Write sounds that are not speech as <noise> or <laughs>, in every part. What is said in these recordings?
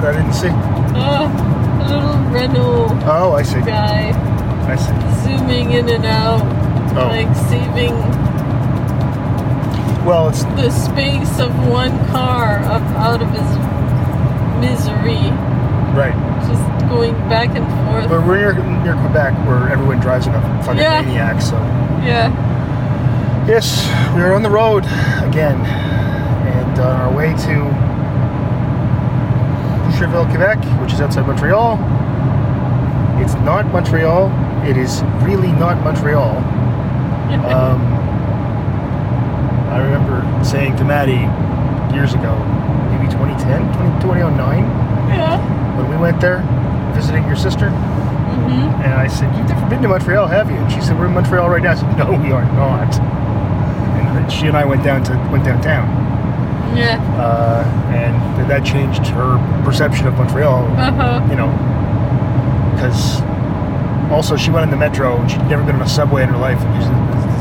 what I didn't see. Oh, a little Renault Oh, I see. guy I see. zooming in and out, Oh. like saving Well, it's the space of one car up out of his misery. right. Just going back and forth. But we're near, near Quebec, where everyone drives like a fucking Yeah. maniac. So Yeah. yes, we are on the road again, and on our way to Boucherville, Quebec, which is outside Montreal. It's not Montreal. It is really not Montreal. <laughs> Um, I remember saying to Maddie years ago, maybe 2010, 20, 2009, yeah. when we went there visiting your sister. hmm And I said, You've never been to Montreal, have you? And she said, We're in Montreal right now. I said, No, we are not. And then she and I went down to went downtown. Yeah. Uh, and that changed her perception of Montreal, Uh huh. you know. Because also she went in the metro and she'd never been on a subway in her life. And she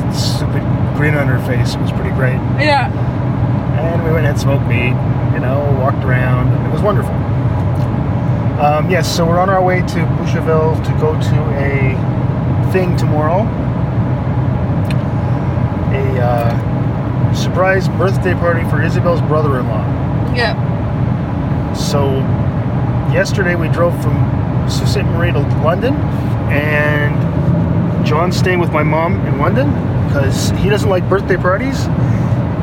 this stupid grin on her face. It was pretty great. Yeah. And we went and smoked meat, you know, walked around. It was wonderful. Um, yes, so we're on our way to Boucherville to go to a thing tomorrow. A uh, surprise birthday party for Isabel's brother in law. Yeah. So, yesterday we drove from Sault Ste. Marie to London, and John's staying with my mom in London because he doesn't like birthday parties,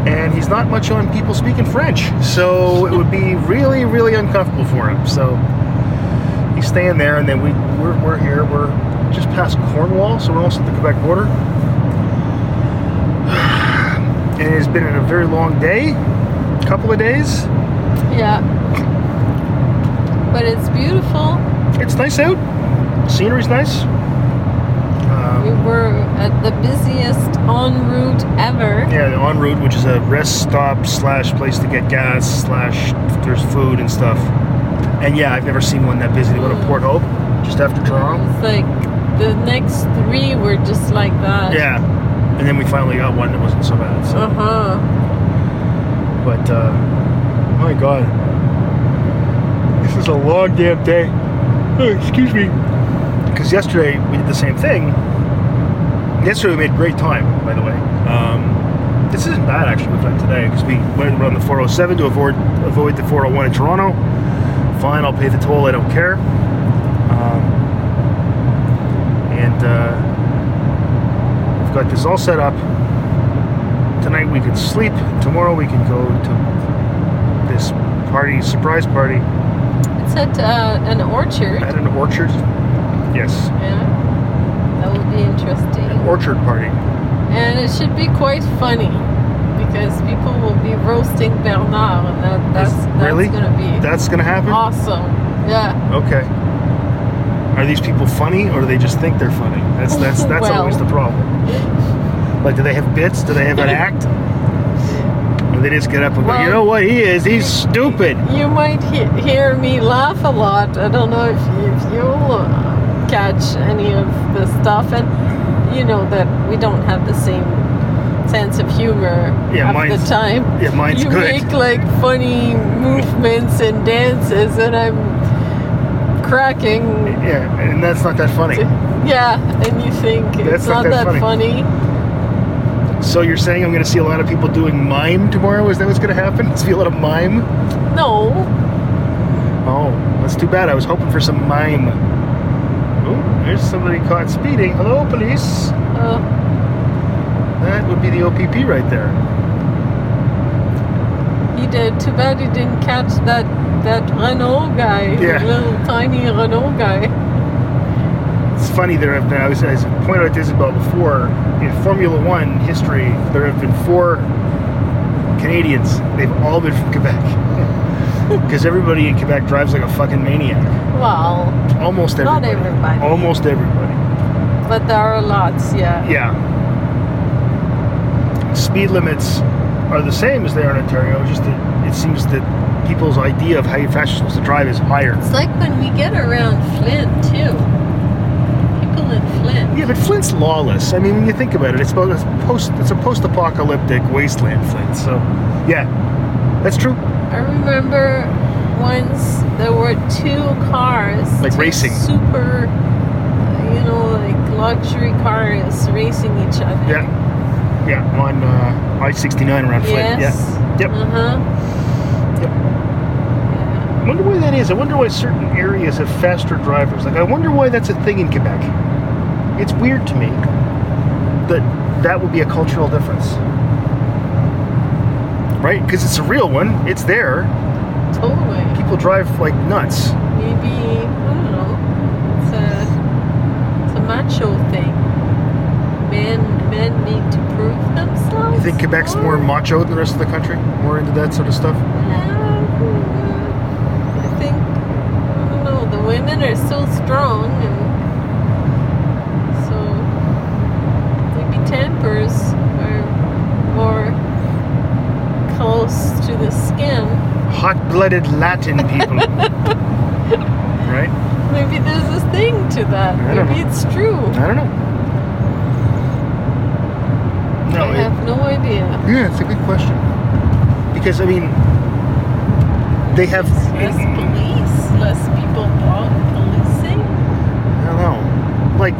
and he's not much on people speaking French. So it would be <laughs> really, really uncomfortable for him. So he's staying there, and then we we're, we're here. We're just past Cornwall, so we're almost at the Quebec border. And it's been a very long day, couple of days. Yeah. But it's beautiful. It's nice out. Scenery's nice. We Um, were at the busiest ONroute ever. yeah, the ONroute, which is a rest stop slash place to get gas slash there's food and stuff. And yeah, I've never seen one that busy to go to Port Hope, just after Toronto. It's like the next three were just like that. Yeah, and then we finally got one that wasn't so bad. So, Uh huh. but uh, my God, this is a long damn day. Oh, excuse me. Because yesterday we did the same thing. Yesterday we made great time, by the way. Um, this isn't bad actually with that today because we went around the 407 to avoid avoid the 401 in Toronto. Fine, I'll pay the toll. I don't care. Um, and uh, got this all set up. Tonight we can sleep. Tomorrow we can go to this party, surprise party It's at uh, an orchard. at an orchard. Yes, Yeah. That would be interesting. an orchard party. And it should be quite funny because people will be roasting Bernard, and that, that's, that's really? going to be That's gonna happen. awesome. Yeah. Okay. Are these people funny, or do they just think they're funny? That's that's that's Well. always the problem. Like, do they have bits? Do they have an act? Or they just get up and go, you know what he is? He's stupid. You might he- hear me laugh a lot. I don't know if, you, if you'll uh, catch any of the stuff. And you know that we don't have the same sense of humor Yeah, mine's- the time. Yeah, mine's you good. make like funny movements and dances, and I'm cracking. Yeah, and that's not that funny. Yeah, and you think That's it's not not, that that, funny. funny. So you're saying I'm going to see a lot of people doing mime tomorrow? Is that what's going to happen? <laughs> See a lot of mime? No, Oh, that's too bad. I was hoping for some mime. Oh, there's somebody caught speeding. Hello, police. uh, That would be the OPP right there. he did. Too bad he didn't catch that that Renault guy, Yeah. little tiny Renault guy. It's funny there have been, I was, as I pointed out to Isabel before, in Formula One history, there have been four Canadians. They've all been from Quebec. <laughs> Because everybody in Quebec drives like a fucking maniac. Well, Almost everybody. Not everybody. everybody. Almost everybody. but there are lots. Yeah. Yeah. Speed limits are the same as they are in Ontario, just that it seems that people's idea of how fast you're supposed to drive is higher. It's like when we get around Flint too. People in Flint. Yeah, but Flint's lawless. I mean, when you think about it, it's, post it's a post-apocalyptic wasteland, Flint. So, yeah, That's true. I remember once there were two cars, Like two racing. super, you know, like luxury cars racing each other. Yeah. Yeah, on uh, I-69 around Flint. Yes. Yeah. Yep. Uh huh. Yep. Yeah. I wonder why that is. I wonder why certain areas have faster drivers. Like, I wonder why that's a thing in Quebec. It's weird to me that that would be a cultural difference. Right? Because it's a real one. It's there. Totally. People drive like nuts. Maybe I don't know. It's a it's a macho thing. Men men need to prove themselves. You think Quebec's more macho than the rest of the country? More into that sort of stuff? I think I don't know. The women are so strong, and so maybe tempers are more close to the skin. Hot-blooded Latin people. <laughs> right? Maybe there's a thing to that. Maybe know. it's true. I don't know. No, I it- have no idea. Yeah, it's a good question. Because I mean, they have. less police, less people po- policing. I don't know. Like,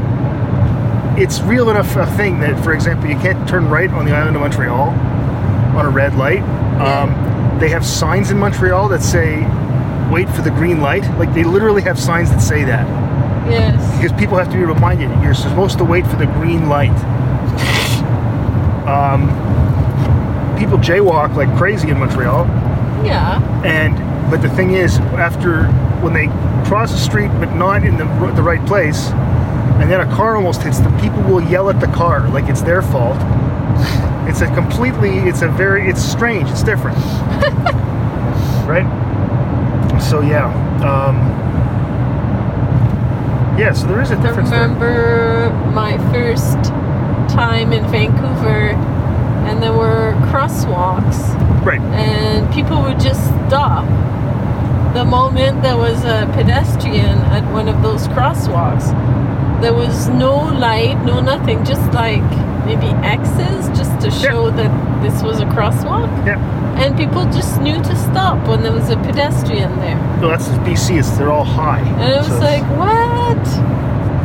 it's real enough a thing that, for example, you can't turn right on the island of Montreal on a red light. Um, they have signs in Montreal that say, "Wait for the green light." Like they literally have signs that say that Yes. because people have to be reminded you're supposed to wait for the green light. Um, people jaywalk like crazy in Montreal. Yeah. And but the thing is, after when they cross the street but not in the the right place, and then a car almost hits them, people will yell at the car like it's their fault. It's a completely, it's a very, it's strange. It's different, <laughs> right? So yeah, um, yeah. So there is a difference there. remember my first time in Vancouver, and there were crosswalks, Right. and people would just stop. The moment there was a pedestrian at one of those crosswalks, there was no light, no nothing, just like maybe X's, just to Yeah. show that this was a crosswalk. Yeah. And people just knew to stop when there was a pedestrian there. No, that's BC. It's they're all high. And it was So like, what?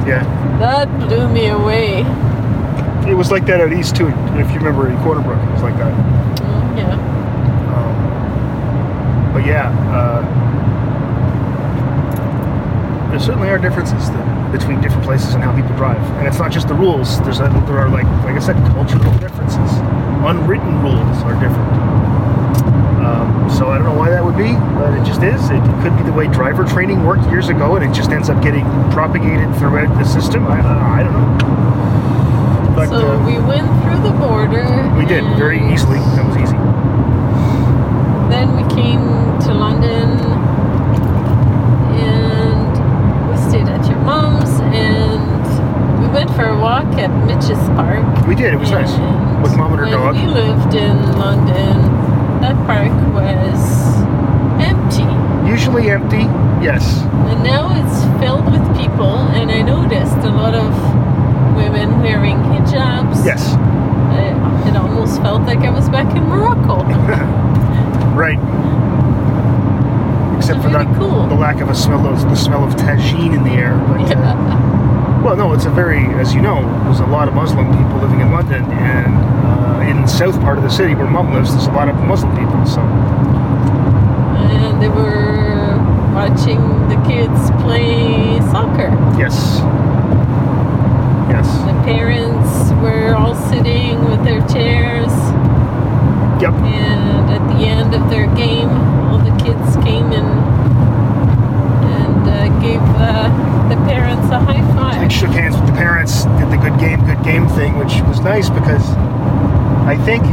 yeah. That blew me away. It was like that at East too. If you remember in Corner Brook, it was like that. Mm, yeah. Um, but yeah, uh, there certainly are differences that, between different places and how people drive, and it's not just the rules. There's a, there are like like I said, cultural differences. Unwritten rules are different. So I don't know why that would be, but it just is. It could be the way driver training worked years ago, and it just ends up getting propagated throughout the system. I, I, I don't know. But so uh, we went through the border. we did very easily. That was easy. Then we came to London and we stayed at your mom's and we went for a walk at Mitch's Park. We did. It was nice with mom and her dog. we lived in London, that park was empty. Usually empty, yes. And now it's filled with people, and I noticed a lot of women wearing hijabs. Yes. I, it almost felt like I was back in Morocco. <laughs> Right. Except for really that, cool. the lack of a smell of the smell of tagine in the air. But, uh, Yeah. well, no, it's a very, as you know, there's a lot of Muslim people living in London, and uh, in the south part of the city where Mum lives, there's a lot of Muslim people. So And they were watching the kids play soccer. yes, yes, The parents were all sitting with their chairs, yep. and at the end of their game, all the kids came and and uh, gave uh, the parents a high I five. shook hands with the parents, did the good game, good game thing, which was nice because I think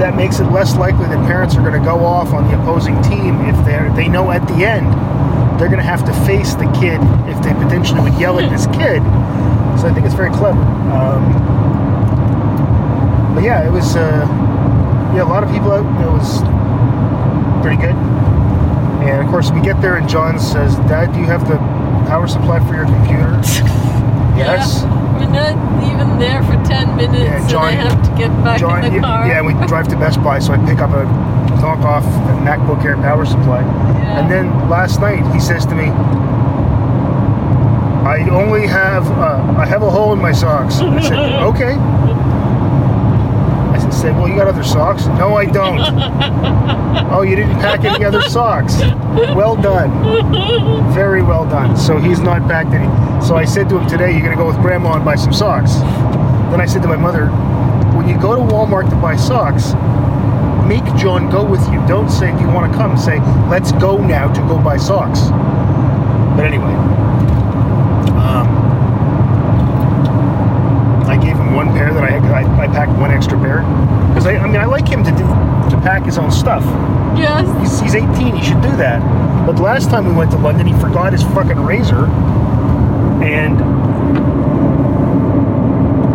that makes it less likely that parents are going to go off on the opposing team if they they know at the end they're going to have to face the kid if they potentially would yell at this kid. So I think it's very clever. Um, but yeah, it was uh, yeah a lot of people out. It was pretty good. And of course, we get there and John says, "Dad, do you have the power supply for your computer?" <laughs> yes. Yeah, not even there for 10 minutes Yeah, John- and I have to get back John, in the car. yeah, we drive to Best Buy, so I pick up a knockoff MacBook Air power supply. Yeah. And then last night he says to me, "I only have uh, I have a hole in my socks." I said, <laughs> "Okay." Said, "Well, you got other socks?" No, I don't. <laughs> oh, you didn't pack any other socks. Well done. Very well done. So he's not packed any. So I said to him today, "You're gonna go with Grandma and buy some socks." Then I said to my mother, "When you go to Walmart to buy socks." Make John go with you. Don't say, Do you want to come? Say, Let's go now to go buy socks. But anyway, um, I gave him one pair that I, I one extra pair. Because I, I mean, I like him to do to pack his own stuff. Yes. He's, he's 18, he should do that. But the last time we went to London, he forgot his fucking razor. And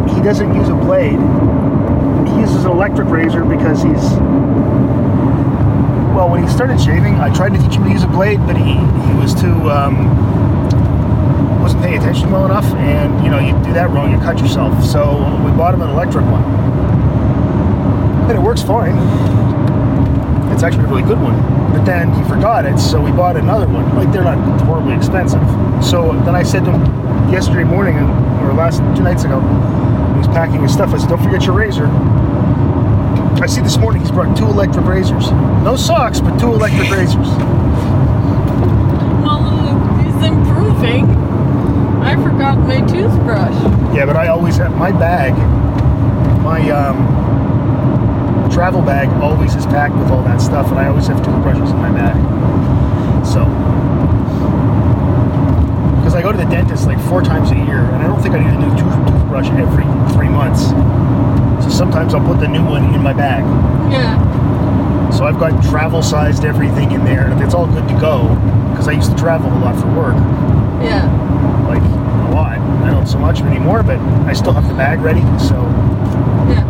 he doesn't use a blade. He uses an electric razor because he's. Well, when he started shaving, I tried to teach him to use a blade, but he, he was too. Um, wasn't paying attention well enough, and you know, you do that wrong, you cut yourself. So we bought him an electric one. And it works fine. It's actually a really good one. But then he forgot it, so we bought another one. Like they're not horribly expensive. So then I said to him yesterday morning, or last two nights ago, he was packing his stuff. I said, "Don't forget your razor." I see this morning he's brought two electric razors. No socks, but two electric razors. Well, he's improving. I forgot my toothbrush. Yeah, but I always have my bag, my um, travel bag always is packed with all that stuff, and I always have toothbrushes in my bag. So, because I go to the dentist like four times a year, and I don't think I need a new tooth- toothbrush every three months. So sometimes I'll put the new one in my bag. Yeah. So I've got travel sized everything in there, and it's all good to go. Because I used to travel a lot for work. Yeah. Like a lot. I don't so much anymore, but I still have the bag ready, so Yeah.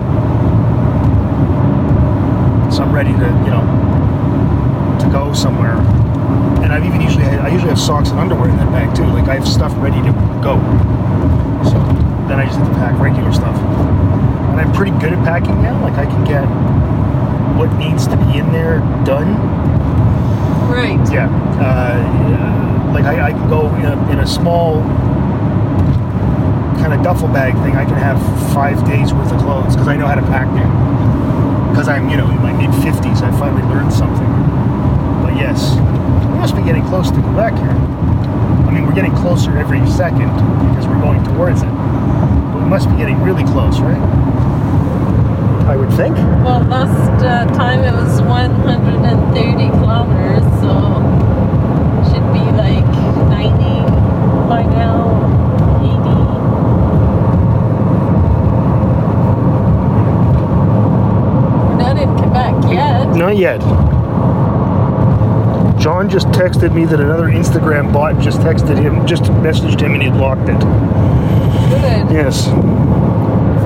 so I'm ready to you know to go somewhere. And I've even usually I usually have socks and underwear in that bag too. Like I have stuff ready to go. So then I just have to pack regular stuff. And I'm pretty good at packing now. Like I can get what needs to be in there done. Right. Yeah. Uh, like I, I can go in a, in a small kind of duffel bag thing. I can have five days worth of clothes because I know how to pack now. Because I'm, you know, in my mid 50s, I finally learned something. But yes, we must be getting close to Quebec here. I mean, we're getting closer every second because we're going towards it. But we must be getting really close, right? I would think. Well, last uh, time it was 130 kilometers, so should be like 90 by now, 80. We're not in Quebec yet. Not yet. John just texted me that another Instagram bot just texted him, just messaged him, and he blocked it. Good. Yes.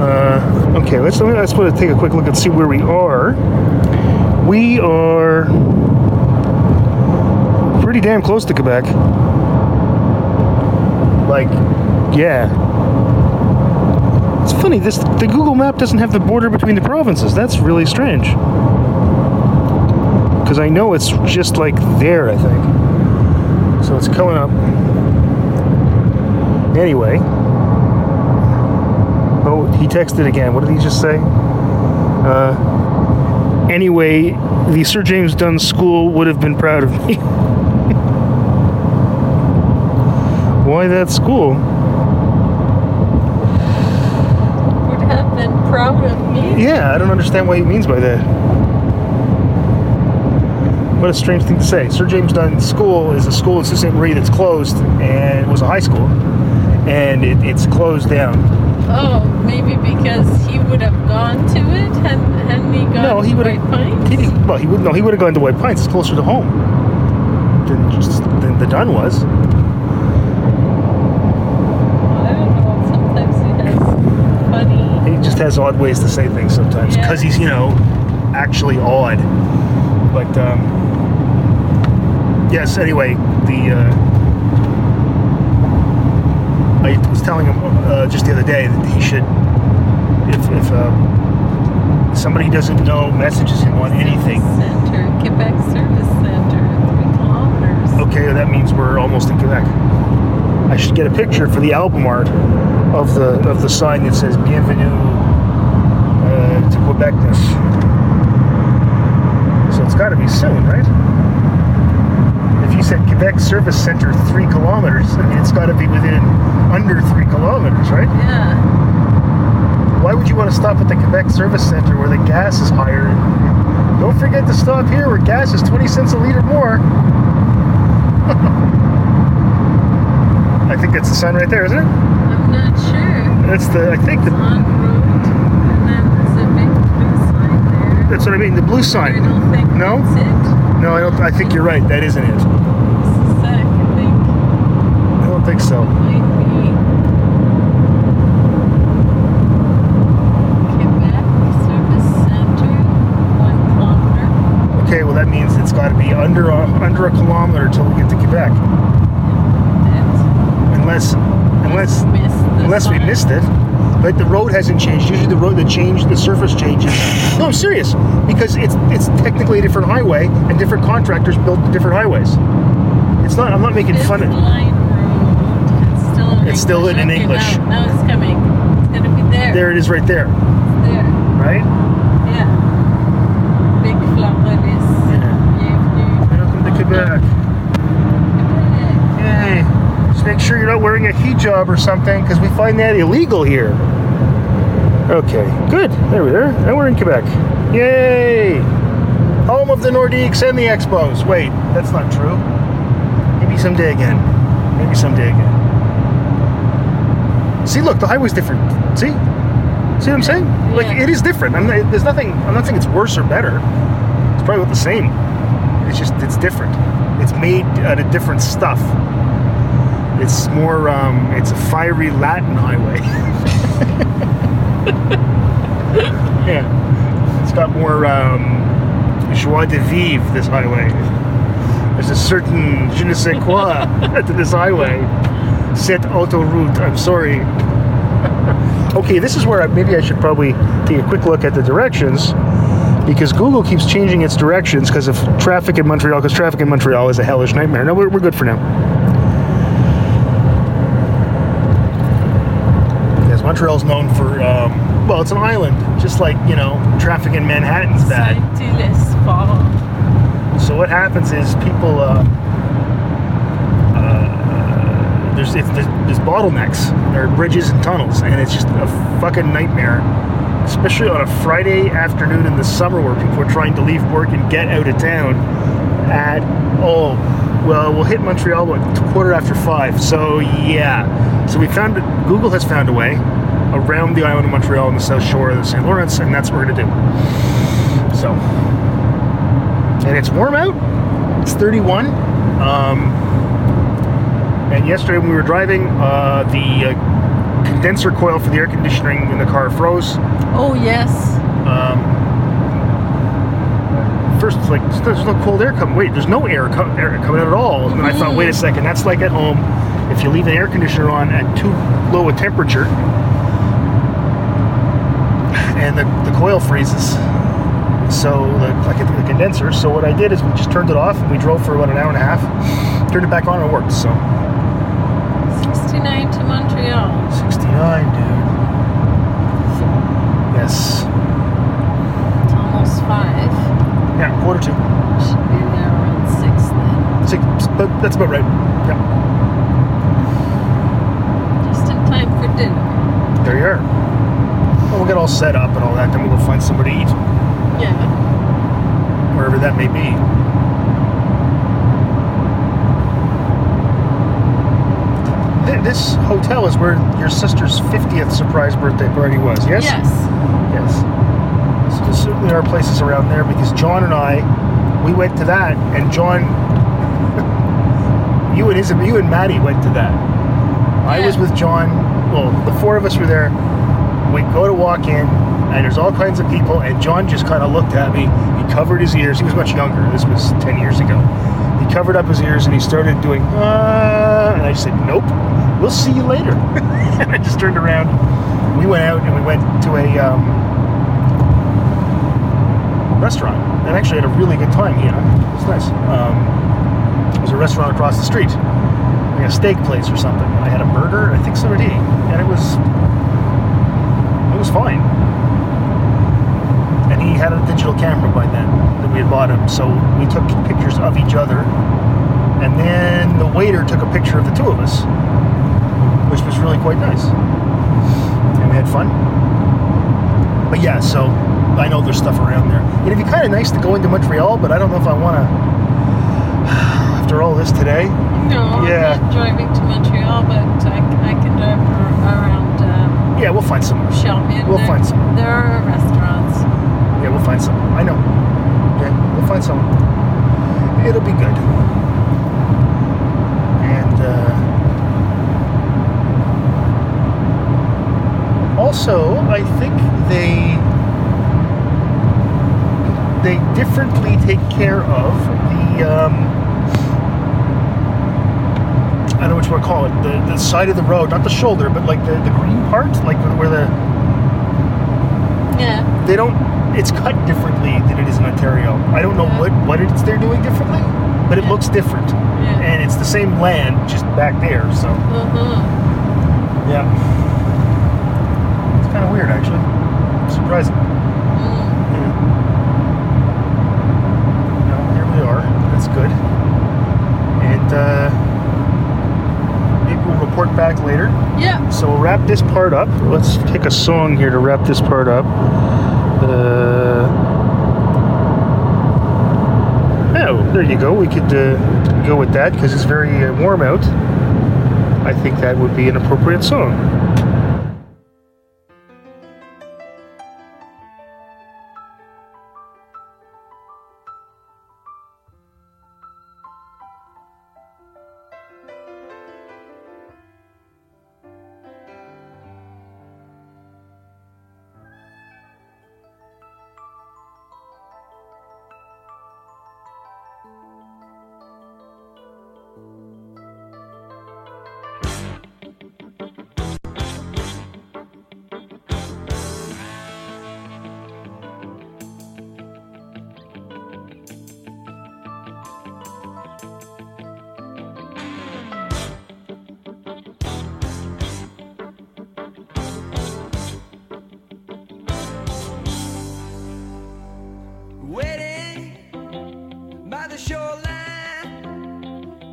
Uh, okay, let's let's put take a quick look and see where we are. We are pretty damn close to Quebec. Like, yeah. It's funny. This the Google Map doesn't have the border between the provinces. That's really strange. Because I know it's just like there. I think. So it's coming up. Anyway. Oh, he texted again. What did he just say? Uh, anyway, the Sir James Dunn School would have been proud of me. <laughs> Why that school? Would have been proud of me. Yeah, I don't understand what he means by that. What a strange thing to say. Sir James Dunn School is a school in Sault Ste. Marie that's closed, and it was a high school, and it, it's closed down. Oh, maybe because he would have gone to it and hadn't he gone No, he to would White Pines? He didn't, well, he would no, he would have gone to White Pines. It's closer to home than just than the Dunn was. I don't know. Sometimes he has funny. He just has odd ways to say things sometimes Yeah. because he's you know actually odd. But um, yes, anyway, the uh, I was telling him uh, just the other day that he should, if if uh, somebody doesn't know messages him on anything, Center, Quebec Service Center, three kilometers. okay, that means we're almost in Quebec. I should get a picture for the album art of the of the sign that says "Bienvenue uh, to Quebecness." So it's got to be soon, right? You said Quebec Service Center three kilometers, I mean it's got to be within under three kilometers, right? Yeah. Why would you want to stop at the Quebec Service Center where the gas is higher? Don't forget to stop here where gas is 20 cents a liter more. <laughs> I think that's the sign right there, isn't it? I'm not sure. That's the, I think the, on road, and then there's a big blue sign there. that's what I mean, the blue I sign. don't think No? No, I don't, I think you're right, that isn't it. This is sec, I think. I don't think so. Might be. Quebec Service Center, one kilometer. Okay, well that means it's got to be under a, under a kilometer until we get to Quebec. That's Unless, unless, unless we missed it. But the road hasn't changed. Usually the road, the change, the surface changes. No, I'm serious. Because it's it's technically a different highway, and different contractors build different highways. It's not. I'm not making fun of. It's still in It's still in English. Now, now it's coming. It's gonna be there. There it is, right there. There. Right. Yeah. Big Flores. Bienvenue. Welcome to Quebec. Yay. Just make sure you're not hijab or something, because we find that illegal here. Okay, good. There we are. Now we're in Quebec. Yay! Home of the Nordiques and the Expos. Wait, that's not true. Maybe someday again. Maybe someday again. See, look, the highway's different. See? See what I'm saying? Like, it is different. I'm not, there's nothing, I'm not saying it's worse or better. It's probably about the same. It's just, it's different. It's made out of different stuff. It's more, um, it's a fiery Latin highway. <laughs> yeah. It's got more, um, joie de vivre, this highway. There's a certain je ne sais quoi <laughs> to this highway. Cette autoroute, I'm sorry. <laughs> okay, this is where I, maybe I should probably take a quick look at the directions because Google keeps changing its directions because of traffic in Montreal, because traffic in Montreal is a hellish nightmare. No, we're, we're good for now. Montreal's known for, um, well, it's an island, just like, you know, traffic in Manhattan's bad. So what happens is people, uh, uh, there's, it's, there's there's bottlenecks. There are bridges and tunnels, and it's just a fucking nightmare. Especially on a Friday afternoon in the summer, where people are trying to leave work and get out of town. At oh, well, we'll hit Montreal what quarter after five. So yeah, so we found Google has found a way around the island of Montreal on the south shore of the St. Lawrence, and that's what we're gonna do. So and it's warm out. It's 31. Um, and yesterday when we were driving, uh, the uh, condenser coil for the air conditioning in the car froze. Oh yes. Um, first, it's like there's no cold air coming. Wait, there's no air, co- air coming out at all. And then I thought, wait a second, that's like at home. If you leave an air conditioner on at too low a temperature, and the, the coil freezes. So the, like the condenser. So what I did is we just turned it off and we drove for about an hour and a half. Turned it back on and it worked. So 69 to Montreal. 69, dude. Yes. It's almost five. Yeah, quarter two. Should be there around six then. Six, but that's about right. Yeah. Just in time for dinner. There you are. Well, get all set up and all that. Then we'll go find somewhere to eat, Yeah. wherever that may be. This hotel is where your sister's 50th surprise birthday party was, yes? Yes. Yes. So there certainly are places around there because John and I, we went to that, and John, <laughs> you and his, you and Maddie went to that. I was with John. Well, the four of us were there. We go to walk in, and there's all kinds of people, and John just kind of looked at me. He covered his ears. He was much younger. This was ten years ago. He covered up his ears and he started doing, uh, and I said, nope, we'll see you later. <laughs> and I just turned around. We went out and we went to a um, restaurant and actually had a really good time. You know, it was nice. Um, was a restaurant across the street, like a steak place or something. I had a burger, I think so did he, and it was was fine. And he had a digital camera by then that we had bought him, so we took pictures of each other. And then the waiter took a picture of the two of us, which was really quite nice. And we had fun. But yeah, so I know there's stuff around there. It'd be kind of nice to go into Montreal, but I don't know if I want to. <sighs> After all this today, No, Yeah. I'm not driving to Montreal, but I, I can drive around yeah, we'll find some. We'll there, find some. There are restaurants. Yeah, we'll find some. I know. Yeah, we'll find some. It'll be good. And uh, also, I think they they differently take care of the um, I don't know what you want to call it the the side of the road, not the shoulder, but like the the green part, like where the Yeah. they don't it's cut differently than it is in Ontario. I don't know Yeah. what what it's they're doing differently, but it Yeah. looks different. Yeah. And it's the same land just back there, so Mm-hmm. yeah. It's kind of weird actually. Surprising. Mm. Yeah. No, here we are. That's good. And uh maybe we'll report back later. Yeah. So we'll wrap this part up. Let's take a song here to wrap this part up. Uh, oh, there you go. We could uh, go with that because it's very uh, warm out. I think that would be an appropriate song.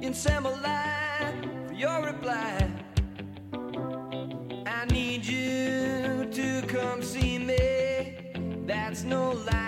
In summer line for your reply. I need you to come see me. That's no lie.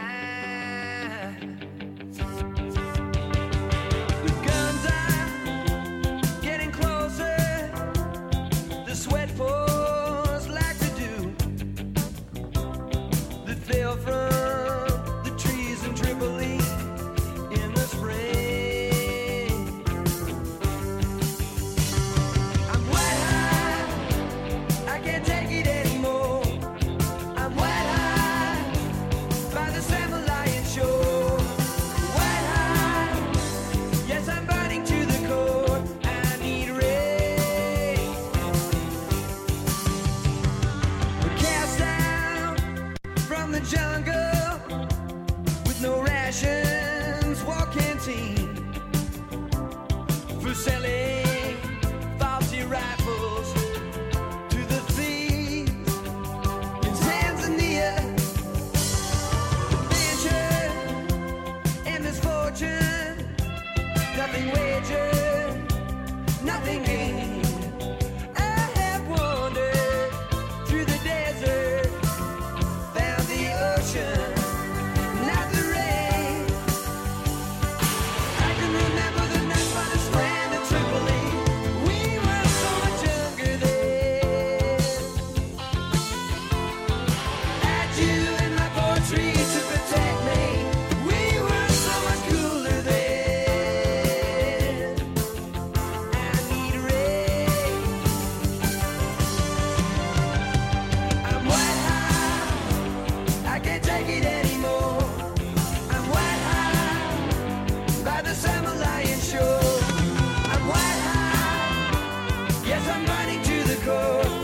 somebody to the core.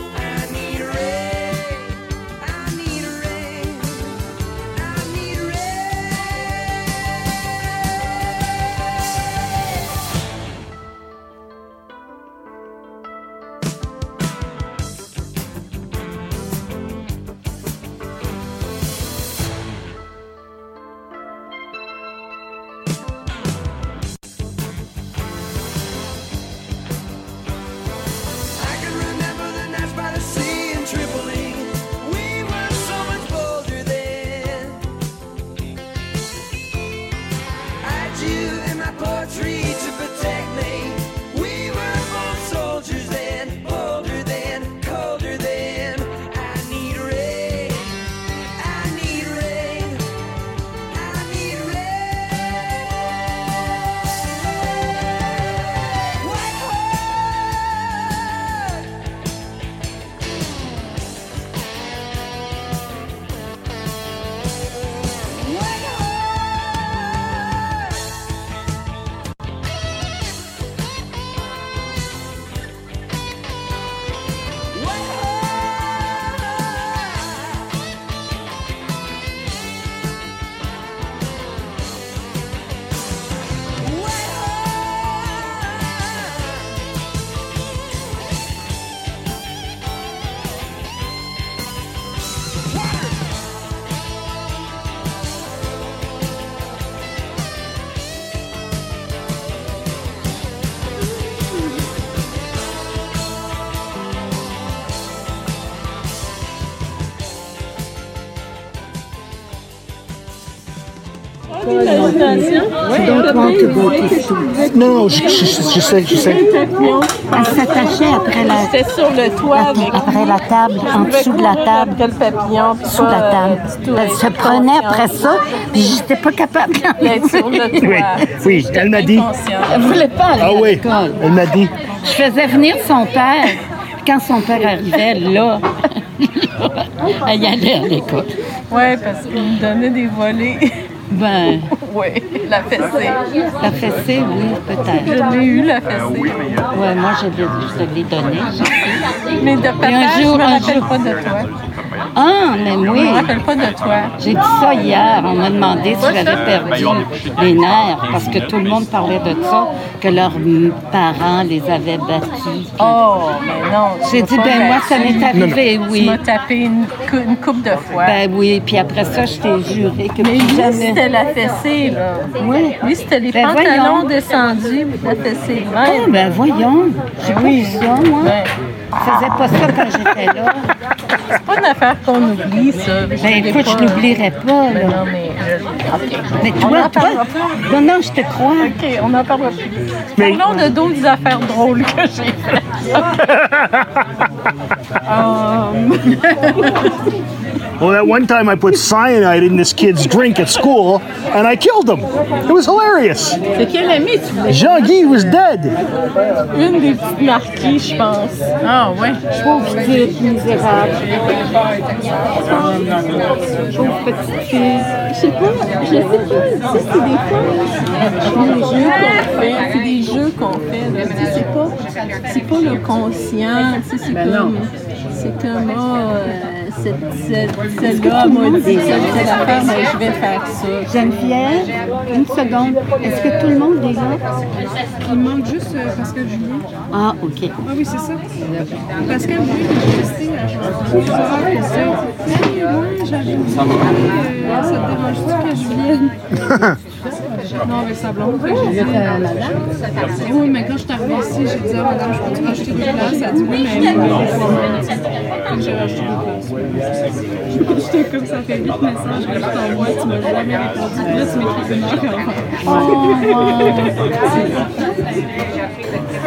Non, non, je, je- je sais, je sais. Elle s'attachait après la, sur le toit après la table, en dessous de la table, le papillon. sous pas, la table. euh, Elle se prenait après ça, puis j'étais pas capable <laughs> D'être sur le Oui, toit. oui, elle m'a dit. Elle voulait pas aller Ah à oui, l'école. elle m'a dit. Je faisais venir son père. Puis Quand son père arrivait, <laughs> là, elle y allait à l'école. Oui, parce qu'il me donnait des volets. Ben, <laughs> oui, la fessée. la fessée, oui, peut-être. Je l'ai eu, la fessée. Ouais, moi, je l'ai je l'ai donné. Mais de papa, un jour, je me un rappelle jour. pas de toi. Ah, mais Je oui. me rappelle pas de toi. J'ai dit ça hier. On m'a demandé si j'avais perdu les nerfs parce que tout le monde parlait de ça, que leurs parents les avaient battus. Oh, mais non. tu J'ai dit, ben moi, ça m'est arrivé, Tu oui. m'as tapé une, cou- une coupe de fois. Ben oui, puis après ça, je t'ai juré que mais plus jamais. C'était la fessée, là. Oui. Lui, c'était les Ben pantalons voyons. descendus, la fessée. Ah, Ouais. ben voyons. J'ai pas vu ça, moi. Ouais. Je faisais pas ça quand j'étais là. C'est pas une affaire qu'on oublie, ça. Ben écoute, je n'oublierai pas, Ben là. non, mais... Mais toi, en toi, non, non, je te crois. OK, on n'en parlera plus. Mais- Parlons de d'autres affaires drôles que j'ai faites. <laughs> Um, <laughs> Well, that one time I put cyanide in this kid's drink at school and I killed him. It was hilarious. C'est quel ami tu voulais? Jean-Guy was dead. Une des petites marquis, je pense. Ah, ouais. Pauvre petite misérable. Pauvre petite fille. Je sais pas, je sais pas. Tu sais, c'est des fois des jeux qu'on fait. C'est des jeux qu'on fait. là. C'est pas, c'est pas le conscient. C'est comme, c'est comme, ah, euh, cette, cette, celle-là m'a dit ça, telle affaire, mais je vais faire ça. Geneviève, une seconde. Est-ce que tout le monde est là? Il manque juste euh, Pascal Julien. Ah, OK. Ah oui, c'est ça. Pascal Julien, il est resté à plusieurs questions. Hey, moi, j'avais dit, euh, ça te dérange-tu que je vienne? <laughs> non, avec sa blonde. Fait que j'ai dit, euh, oui, mais quand je suis arrivée ici, j'ai dit, ah, madame, je peux-tu racheter des places? Elle a dit, oui, mais Fait que j'ai racheté des places. J'étais comme ça fait 8 messages que je t'envoie, tu m'as jamais répondu. Là, tu m'écris une heure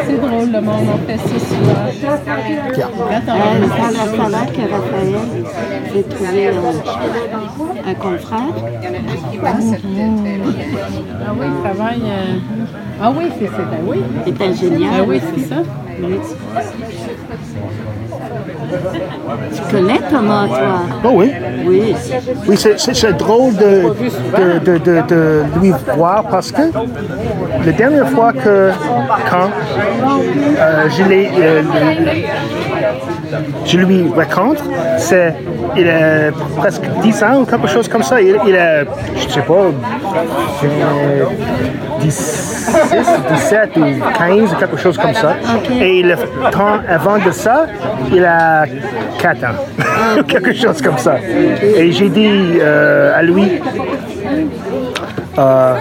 C'est drôle, le monde, on fait ça souvent. Quand on Euh, dans la que Raphaël j'ai trouvé un, un confrère. Ah oui, il travaille. euh, Ah oui, c'est ça. Ben oui. Il est ingénieur. Ah oui, c'est ça. Tu connais Thomas, toi? Oh oui. Oui. Oui, c'est- c'est c'est drôle de, de, de, de, de lui voir parce que la dernière fois que quand euh, je euh, je lui rencontre, c'est il a presque 10 ans ou quelque chose comme ça. Il, il a, je sais pas, euh, 16, 17 ou 15 ou quelque chose comme ça. Et le temps avant de ça, il a 4 ans. <laughs> quelque chose comme ça. Et j'ai dit euh, à lui, euh,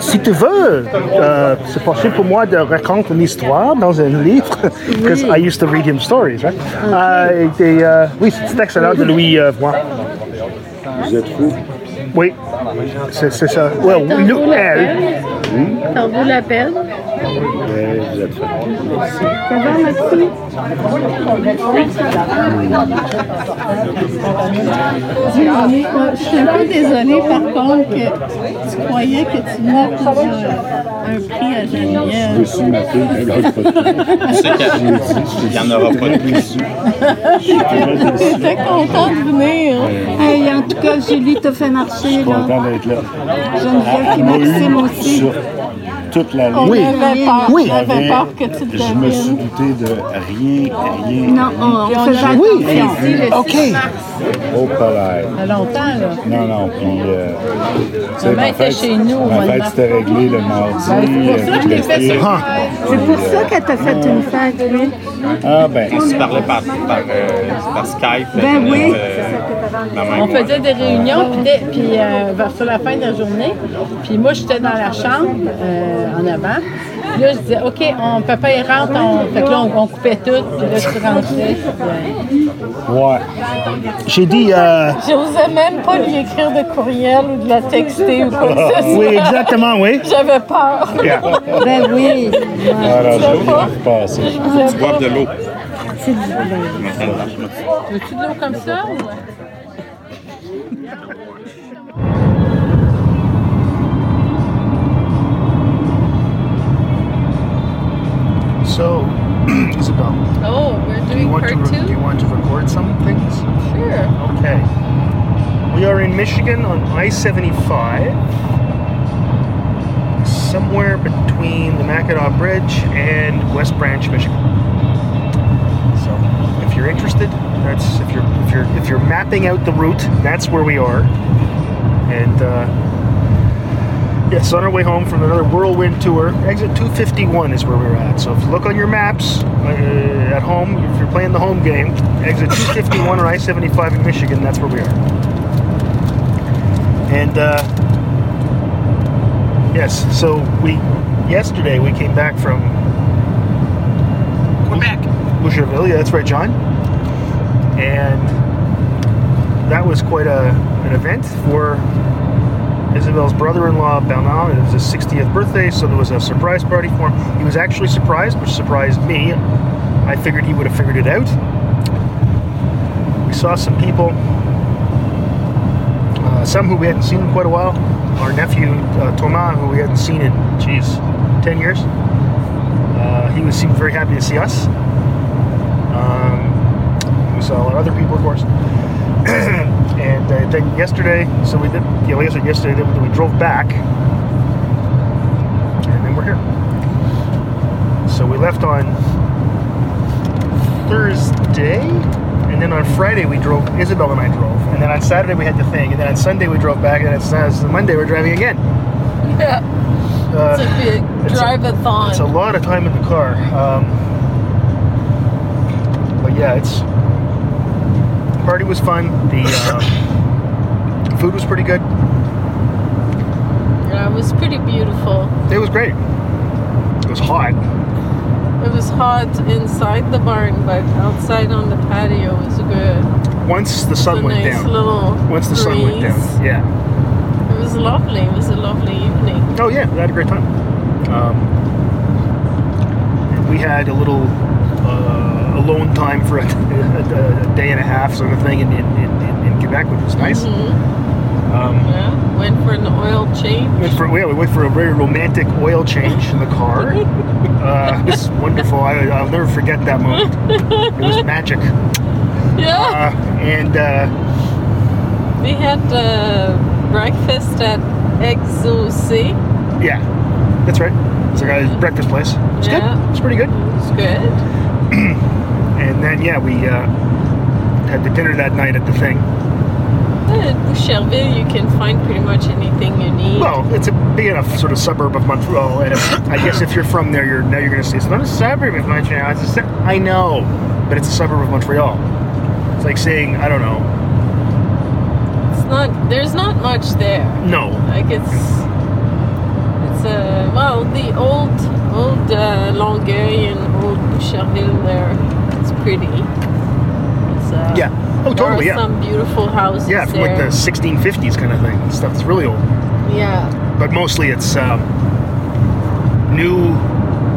si tu veux, euh, c'est possible pour moi de raconter une histoire dans un livre, because <laughs> I used to read him stories, right? Euh, et, euh, oui, c'est excellent de lui euh, voir. Vous êtes fou? Oui, c'est ça. Well, nous, elle, T'en la peine? Ouais, vous êtes. Ça va, Maxime? Je suis un peu désolée par contre que tu croyais que tu pour euh, un prix à Geneviève. Je suis ma fille, elle a Il n'y en aura pas de plus. J'étais contente de venir. Hey, en tout cas, Julie t'a fait marcher, là. content d'être là. Geneviève m'a Maxime aussi. Toute la ligne. peur, Oui. on avait peur que tu te Je me suis douté de rien, rien. Non, on, on faisait Oui. attention. OK. Au palais. Ça longtemps, là. Non, non, puis. Euh, tu ma était fête, chez nous ma fête c'était réglé le mardi. c'est pour ça que fait. C'est pour ça qu'elle t'a fait une fête, oui. Ah, ben. On se parlait par, par, euh, par Skype. Ben euh, oui. euh, on faisait des réunions, puis, dès- puis euh, vers sur la fin de la journée, puis moi, j'étais dans la chambre euh, en avant. Puis là, je disais, OK, on, papa, il rentre. On, fait que là, on, on coupait tout, puis là, tu rentrais. puis, Ouais. J'ai dit. euh, J'osais même pas lui écrire de courriel ou de la texter ou quoi que ce soit. oui, exactement, oui. J'avais peur. <laughs> Yeah. Ben oui. Alors, je vais y passer. Je Boire de l'eau. C'est du. Veux-tu de l'eau comme ça? Ou... So, <clears throat> Isabel, Oh, we're do you doing to part re- do you want to record some things? Sure. Okay. We are in Michigan on I-75, somewhere between the Mackinac Bridge and West Branch, Michigan. So, if you're interested, that's if you're if you're if you're mapping out the route, that's where we are. And uh, yes, on our way home from another whirlwind tour, exit 251 is where we're at. So if you look on your maps uh, at home, if you're playing the home game, exit 251 or I-75 in Michigan, that's where we are. And uh, yes, so we yesterday we came back from Quebec, Boucherville. Yeah, that's right, John. And that was quite a an event for Isabel's brother-in-law Bernard. It was his 60th birthday, so there was a surprise party for him. He was actually surprised, which surprised me. I figured he would have figured it out. We saw some people, uh, some who we hadn't seen in quite a while. Our nephew uh, Thomas, who we hadn't seen in, geez, 10 years. Uh, he was seemed very happy to see us. Um, we saw a lot of other people, of course. <clears throat> and uh, then yesterday, so we did, yeah, like I said, yesterday then we drove back, and then we're here. So we left on Thursday, and then on Friday we drove. Isabel and I drove, and then on Saturday we had the thing, and then on Sunday we drove back, and then on Monday we're driving again. Yeah. Uh, It's a big it's a- drive-a-thon. it's a lot of time in the car. Um, but yeah, it's party was fun. The uh, food was pretty good. Yeah, it was pretty beautiful. It was great. It was hot. It was hot inside the barn, but outside on the patio was good. Once the sun went nice down. little Once the sun went down. Yeah. It was lovely. It was a lovely evening. Oh yeah, we had a great time. Um, we had a little uh, alone time for a, a, <laughs> a day and a half, sort of thing, in, in, in, in Quebec, which was nice. Mhm. Um, Yeah. Went for an oil change. went for yeah, we went for a very romantic oil change in the car. <laughs> Uh, it was wonderful. I, I'll never forget that moment. It was <laughs> magic. Yeah. Uh, and uh, we had uh, breakfast at Exaucé. yeah, that's right. It's like a breakfast place. It's Yeah. good. It's pretty good. It's good. <clears throat> And then yeah, we uh, had the dinner that night at the thing. At Boucherville, you can find pretty much anything you need. Well, it's a big enough sort of suburb of Montreal, and I guess if you're from there, you're now you're going to say it's not a suburb of Montreal. It's a su-" I know, but it's a suburb of Montreal. It's like saying I don't know. it's not. There's not much there. No, Like it's. It's uh, well the old old uh, Longueuil and old Boucherville there. Pretty. It's, uh, Yeah. Oh, totally, yeah. Some beautiful houses yeah, from like the 1650s kind of thing. Stuff that's really old, Yeah. but mostly it's um, new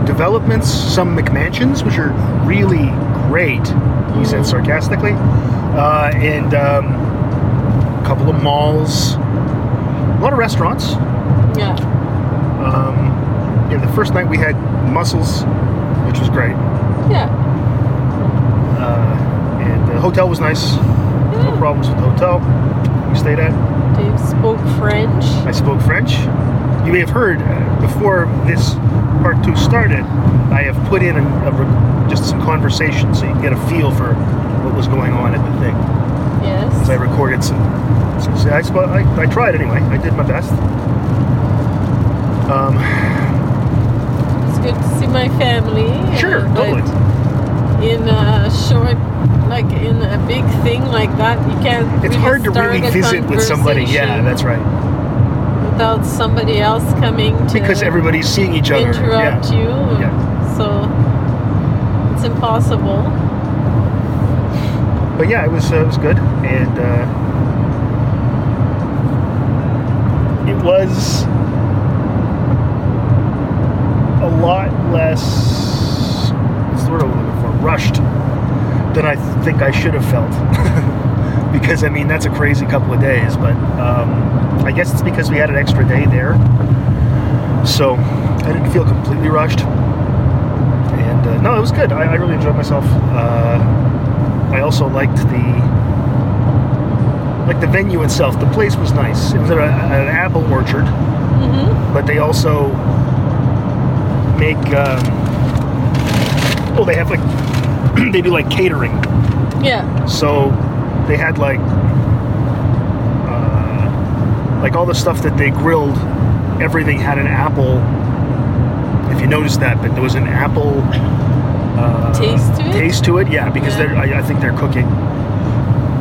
developments. Some McMansions, which are really great. He said sarcastically, uh, and um, a couple of malls, a lot of restaurants. Yeah. Um, yeah, the first night we had mussels, which was great. Yeah. The hotel was nice. No problems with the hotel we stayed at. Dave spoke French. I spoke French. You may have heard uh, before this part two started, I have put in a, a re- just some conversation so you can get a feel for what was going on at the thing. Yes. So I recorded some. some so I, I, I tried anyway. I did my best. Um, It's good to see my family. Sure, totally. In a short, like in a big thing like that, you can't. It's really hard to really visit with somebody. Yeah, that's right. Without somebody else coming to Because everybody's seeing each other. interrupt yeah. you. Yeah. So it's impossible. But yeah, it was uh, it was good, and uh, it was a lot less. What's the word I'm looking for? Rushed than I think I should have felt. <laughs> because I mean that's a crazy couple of days, but um, I guess it's because we had an extra day there, so I didn't feel completely rushed. And uh, no, it was good. I, I really enjoyed myself. Uh, I also liked the like the venue itself. The place was nice. It was a, an apple orchard, hmm but they also make. Um, oh, they have like <clears throat> they do like catering. Yeah. So they had like uh, like all the stuff that they grilled. Everything had an apple. If you noticed that, but there was an apple uh, Taste to it? Taste to it, yeah, because Yeah. they're I, I think they're cooking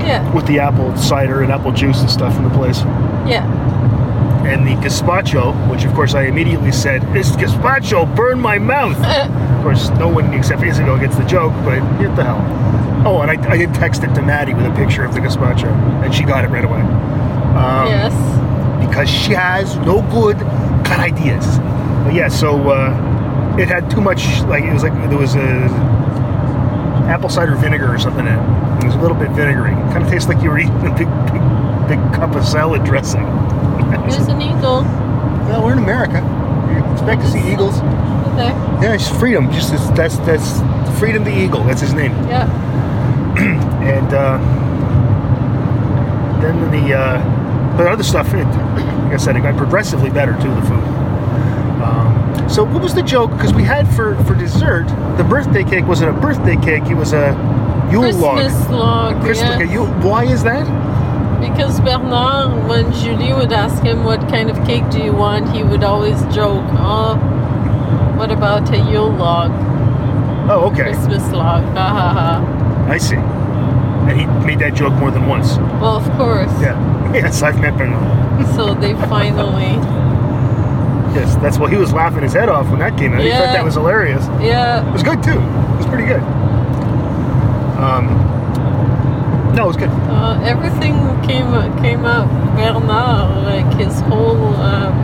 Yeah. with the apple cider and apple juice and stuff in the place. Yeah. And the gazpacho, which of course I immediately said, "This gazpacho burned my mouth." of course, no one except Isabel gets the joke, but what the hell? Oh, and I, I did text it to Maddie with a picture of the gazpacho, and she got it right away. Um, yes. because she has no good good ideas. But yeah, so uh, it had too much. Like it was like there was a apple cider vinegar or something in it. It was a little bit vinegary. Kind of tastes like you were eating a big, big, big cup of salad dressing. There's an eagle. well, we're in America. You expect to see eagles. There. Yeah, it's freedom. Just as, that's that's freedom the eagle. That's his name. Yeah. <clears throat> and uh, then the uh, but other stuff. It, like I said, it got progressively better too. The food. Um, so what was the joke? Because we had for for dessert, the birthday cake wasn't a birthday cake. It was a Yule log. Christmas log. Christmas. yeah. a Yule- Why is that? Because Bernard, when Julie would ask him what kind of cake do you want, he would always joke, "Oh, what about a Yule log, Oh, okay. Christmas log?" Ha ha ha. I see. And he made that joke more than once. Well, of course. Yeah. <laughs> Yes, I've met Bernard. So they finally, Yes, that's why he was laughing his head off when that came out. He thought that was hilarious. yeah, It was good too. It was pretty good. Um, no, it was good. uh, everything came came out. Bernard, like his whole um,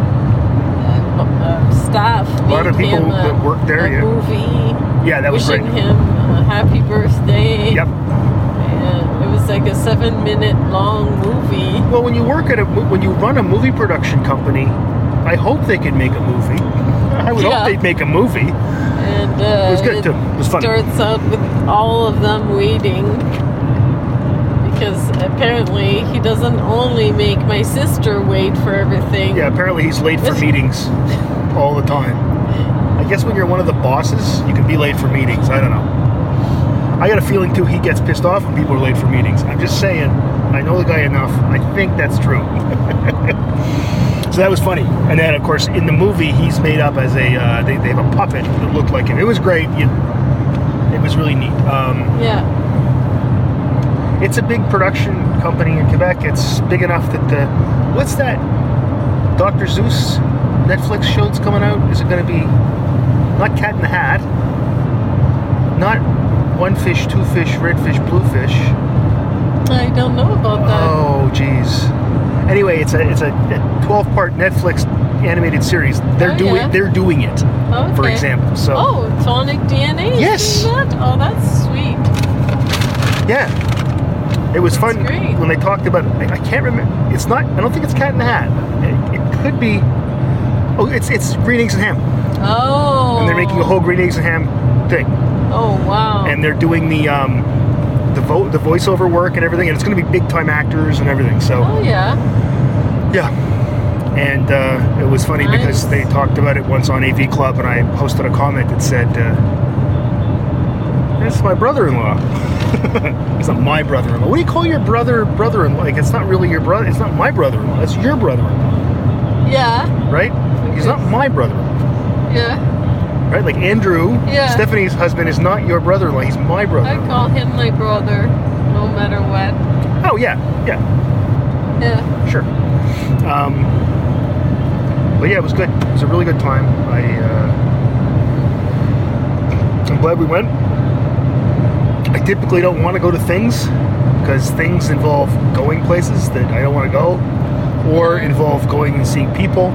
uh, uh, staff, A lot of people him a, that work there, yeah. movie Yeah, that was wishing great. him a happy birthday. Yep. And it was like a seven minute long movie. Well, when you work at a when you run a movie production company, I hope they can make a movie. I would Yeah. hope they'd make a movie. And uh, It was good too. It was fun. starts out with all of them waiting. Because apparently he doesn't only make my sister wait for everything. Yeah, apparently he's late for meetings <laughs> all the time. I guess when you're one of the bosses, you can be late for meetings. I don't know. I got a feeling too he gets pissed off when people are late for meetings. I'm just saying. I know the guy enough. I think that's true. <laughs> so that was funny. And then, of course, in the movie, he's made up as a. Uh, they, they have a puppet that looked like him. It was great. It was really neat. Um, Yeah. It's a big production company in Quebec. It's big enough that the what's that Dr. Seuss Netflix show that's coming out? Is it going to be not Cat in the Hat, not One Fish, Two Fish, Red Fish, Blue Fish? I don't know about that. Oh, geez. Anyway, it's a it's a 12 part Netflix animated series. They're Oh, doing yeah. they're doing it, okay. for example. So Oh, Tonic DNA? Yes. that? Oh, that's sweet. Yeah. It was fun great. when they talked about. I, I can't remember. It's not. I don't think it's Cat in the Hat. It, it could be. Oh, it's it's Green Eggs and Ham, Oh. and they're making a whole Green Eggs and Ham thing, Oh, wow. and they're doing the um, the vo- the voiceover work and everything, and it's going to be big time actors and everything. So oh, yeah. yeah. And uh, it was funny because they talked about it once on AV Club, and I posted a comment that said, uh, "That's my brother-in-law." <laughs> it's not my brother-in-law. What do you call your brother brother-in-law? Like it's not really your brother. It's not my brother-in-law. It's your brother-in-law, Yeah. right? He's not my brother. In law. Yeah. right? Like Andrew, Yeah. Stephanie's husband is not your brother-in-law. He's my brother. I call him my brother, no matter what. Oh yeah, yeah, Yeah. sure. Um, but yeah, it was good. It was a really good time. I uh, I'm glad we went. I typically don't want to go to things because things involve going places that I don't want to go, or involve going and seeing people.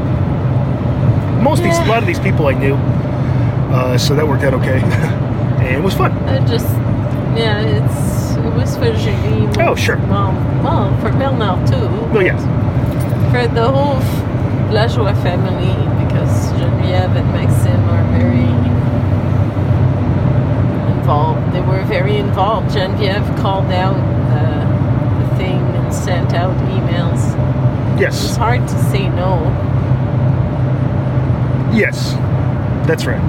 Most of these, a lot of these people I knew, uh, so that worked out okay, <laughs> and it was fun. I just, yeah, it's it was for Julie. Oh, sure. Well, well, for Bernard too. Oh yes, For the whole La Joie family, because Geneviève and Maxime are very. They were very involved. Geneviève called out the, the thing and sent out emails. Yes. It's hard to say no. yes, that's right.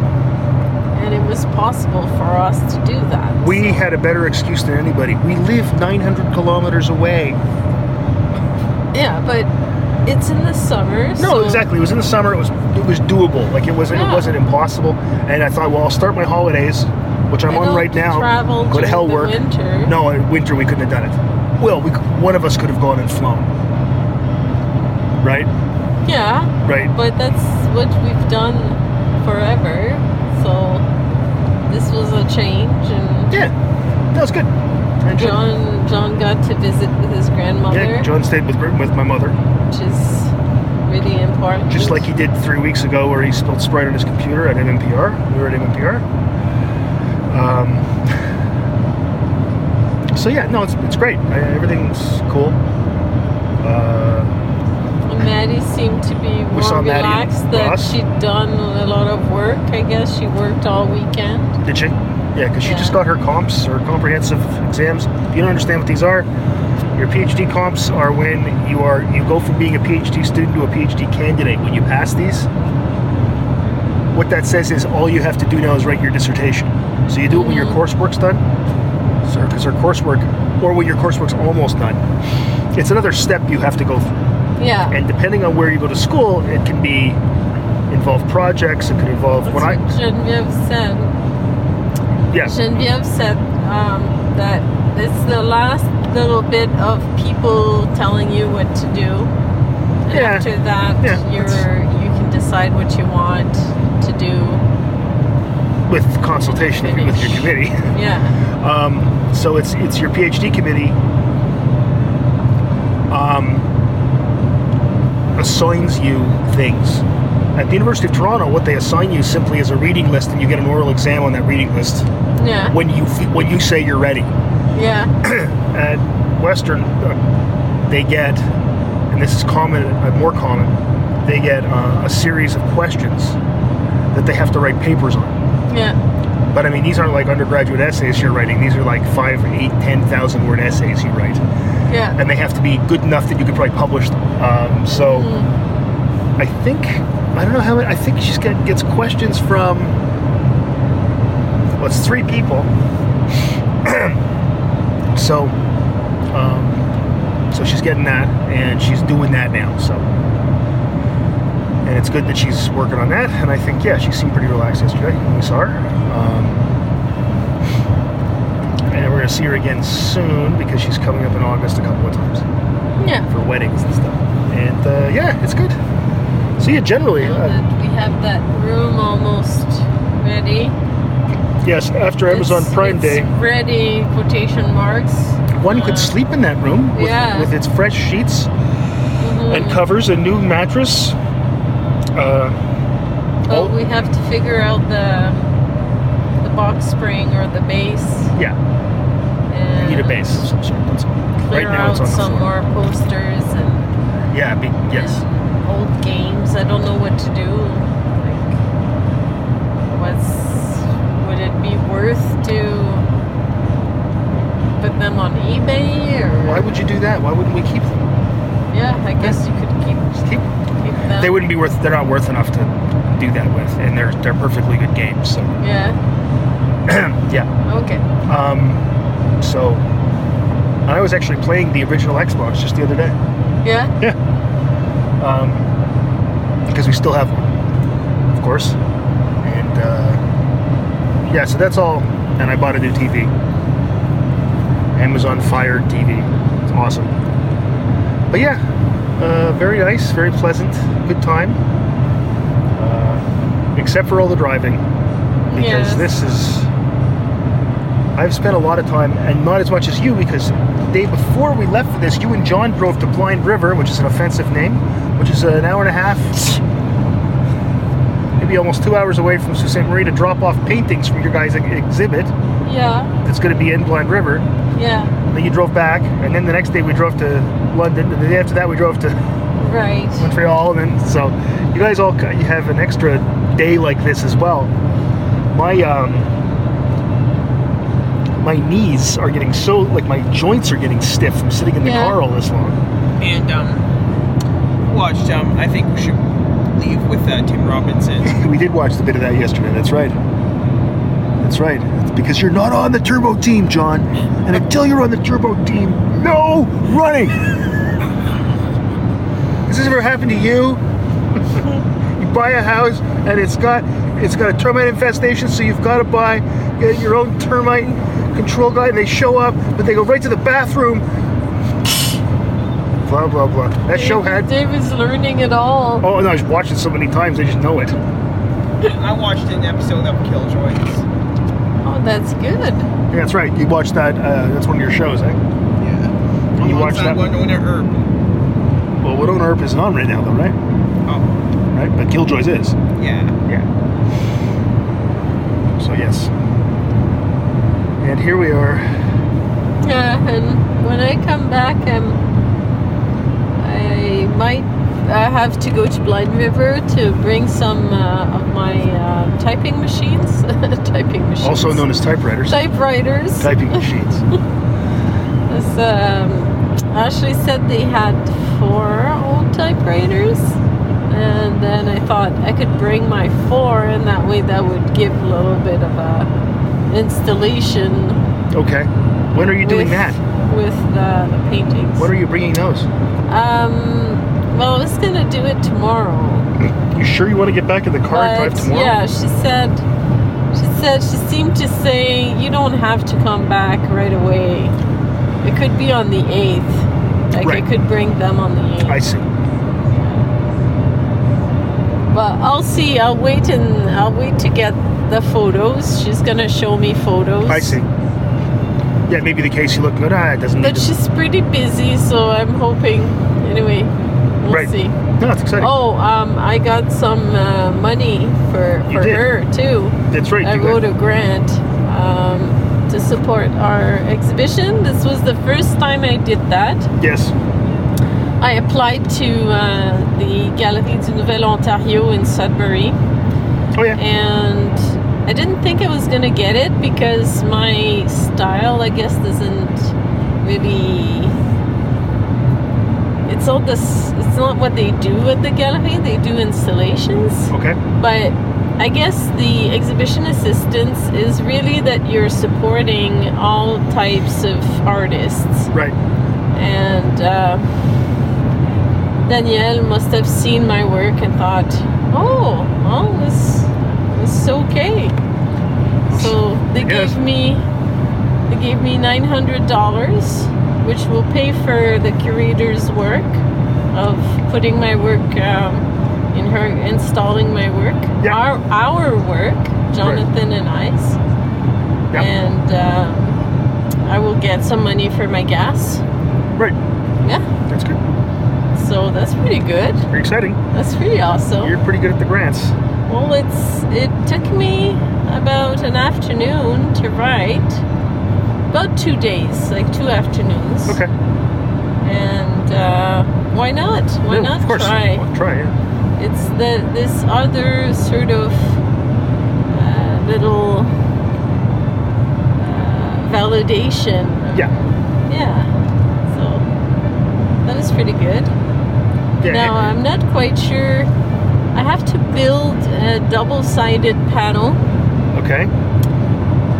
And it was possible for us to do that. We had a better excuse than anybody. We live 900 kilometers away. Yeah, but it's in the summer. No, so exactly. It was in the summer. It was it was doable. Like it wasn't it wasn't impossible. And I thought, well, I'll start my holidays, which I'm on right now. to hell work. winter. No, in winter we couldn't have done it. Well, we, one of us could have gone and flown. Right, Yeah, right. but that's what we've done forever. So this was a change, and Yeah, that was good. John John got to visit with his grandmother, Yeah, John stayed with with my mother, which is really important. just like he did three weeks ago, where he spilled Sprite on his computer at MMPR. We were at MMPR. Um, so yeah, no, it's it's great. I, everything's cool. Uh, And Maddie seemed to be more saw Maddie and relaxed that she'd done a lot of work. I guess she worked all weekend. did she? Yeah, because she just got her comps or comprehensive exams. If you don't understand what these are, your PhD comps are when you are you go from being a PhD student to a PhD candidate. When you pass these, what that says is all you have to do now is write your dissertation. So you do it when your coursework's done, so because her coursework, or when your coursework's almost done. It's another step you have to go through. Yeah. And depending on where you go to school, it can be involve projects. It could involve That's when I what Genevieve said. yes Genevieve said um, that it's the last little bit of people telling you what to do. And Yeah. after that, Yeah, you're you can decide what you want to do. With consultation with your committee. <laughs> Yeah. <laughs> Um, so it's it's your PhD committee um, assigns you things. At the University of Toronto, what they assign you simply is a reading list, and you get an oral exam on that reading list Yeah. when you when you say you're ready. Yeah. <clears throat> At Western, uh, they get, and this is common, uh, more common, they get uh, a series of questions that they have to write papers on. Yeah. But I mean, these aren't like undergraduate essays you're writing. These are like five, eight, ten thousand word essays you write, Yeah. and they have to be good enough that you could probably publish them. Um, so, I think I don't know how many. I think she's get, gets questions from. Well, it's three people. <clears throat> so, um, so she's getting that, and she's doing that now. So, and it's good that she's working on that. And I think, yeah, she seemed pretty relaxed yesterday when we saw her. Um, and we're gonna see her again soon because she's coming up in August a couple of times Yeah. for weddings and stuff. And uh, yeah, it's good. So yeah, generally, uh, we have that room almost ready. yes. After Amazon It's- Prime it's Day, Ready quotation marks. one uh, could sleep in that room with, yeah. with its fresh sheets Mhm. and covers, a new mattress. Uh, But oh, we have to figure out the the box spring or the base. yeah, And you need a base of some sort. That's all. Right Clear now, it's out on some floor. more posters and Yeah, be, yes. and old games. I don't know what to do. Like, what's would it be worth to put them on eBay or? Why would you do that? Why wouldn't we keep them? Yeah, I guess you could keep Just keep keep them. They wouldn't be worth. They're not worth enough to do that with, and they're they're perfectly good games. So Yeah. <clears throat> yeah. Okay. Um, so I was actually playing the original Xbox just the other day. Yeah. Yeah. Um, because we still have one, of course. And uh, yeah, so that's all. And I bought a new TV. Amazon Fire TV. It's awesome. But yeah, uh, very nice, very pleasant, good time. Uh, except for all the driving, because Yes. this is. I've spent a lot of time, and not as much as you, because the day before we left for this, you and John drove to Blind River, which is an offensive name, which is an hour and a half, maybe almost two hours away from Sault Ste. Marie to drop off paintings from your guys' exhibit Yeah, that's going to be in Blind River. yeah, Then you drove back, and then the next day we drove to London, and the day after that we drove to right. Montreal, and then so you guys all you have an extra day like this as well. My um, my knees are getting so like my joints are getting stiff from sitting in the Yeah. car all this long. And um, watched. Um, I think we should leave with uh, Tim Robinson. <laughs> we did watch the bit of that yesterday. That's right. That's right. It's because you're not on the turbo team, John. And until you're on the turbo team, no running. Has this ever happened to you? <laughs> you buy a house and it's got it's got a termite infestation, so you've got to buy get your own termite control guy, and they show up, but they go right to the bathroom. Blah blah blah. That show had. David's learning it all. Oh no! I was watching so many times, I just know it. I watched an episode of Killjoys. Oh, that's good. Yeah, that's right. You watched that. Uh, that's one of your shows, eh? Yeah. You watched that? one on Herb. Well, Wynonna Earp isn't on right now, though, right? Oh, Right, but Killjoys is. yeah. Yeah. So yes. And here we are. Yeah, and when I come back, um, I might uh, have to go to Blind River to bring some uh, of my uh, typing machines. <laughs> typing machines. Also known as typewriters. typewriters. Typing machines. <laughs> This, um, Ashley said they had four old typewriters. And then I thought I could bring my four, and that way that would give a little bit of a installation Okay. When are you doing with, that? with the, the paintings. When are you bringing those? Um, well, I was gonna do it tomorrow. You sure you want to get back in the car and drive tomorrow? yeah, she said, she said she seemed to say you don't have to come back right away. It could be on the eighth. Like Right. I could bring them on the eighth. I see. But I'll see. I'll wait and I'll wait to get the photos. She's gonna show me photos. I see. Yeah, maybe the case you look good. Ah, it doesn't But to- she's pretty busy, so I'm hoping. Anyway, we'll Right. see. No, it's exciting. Oh, um, I got some uh, money for You for did. her too. That's right. I wrote got- a grant um, to support our exhibition. This was the first time I did that. Yes. I applied to uh, the Galerie du Nouvel Ontario in Sudbury, Oh yeah. and I didn't think I was gonna get it because my style, I guess, doesn't really. It's not this. It's not what they do at the gallery. They do installations Okay. but I guess the exhibition assistance is really that you're supporting all types of artists. Right. And uh, Danielle must have seen my work and thought, oh, well, this, this is okay. So they Yes. gave me they gave me nine hundred dollars, which will pay for the curator's work of putting my work um, in her installing my work, Yeah. our our work, Jonathan and I's, Yeah. and um, I will get some money for my gas. Right. Yeah, That's good. so that's pretty good. Very exciting. That's pretty awesome. You're pretty good at the grants. Well, it's it took me about an afternoon to write. About two days, like two afternoons. Okay. And uh, why not? Why No, not Of course. try? Well, try. Yeah. It's the this other sort of uh, little uh, validation. Yeah. Yeah. So that was pretty good. Yeah. Now I'm not quite sure. I have to build a double-sided panel, okay.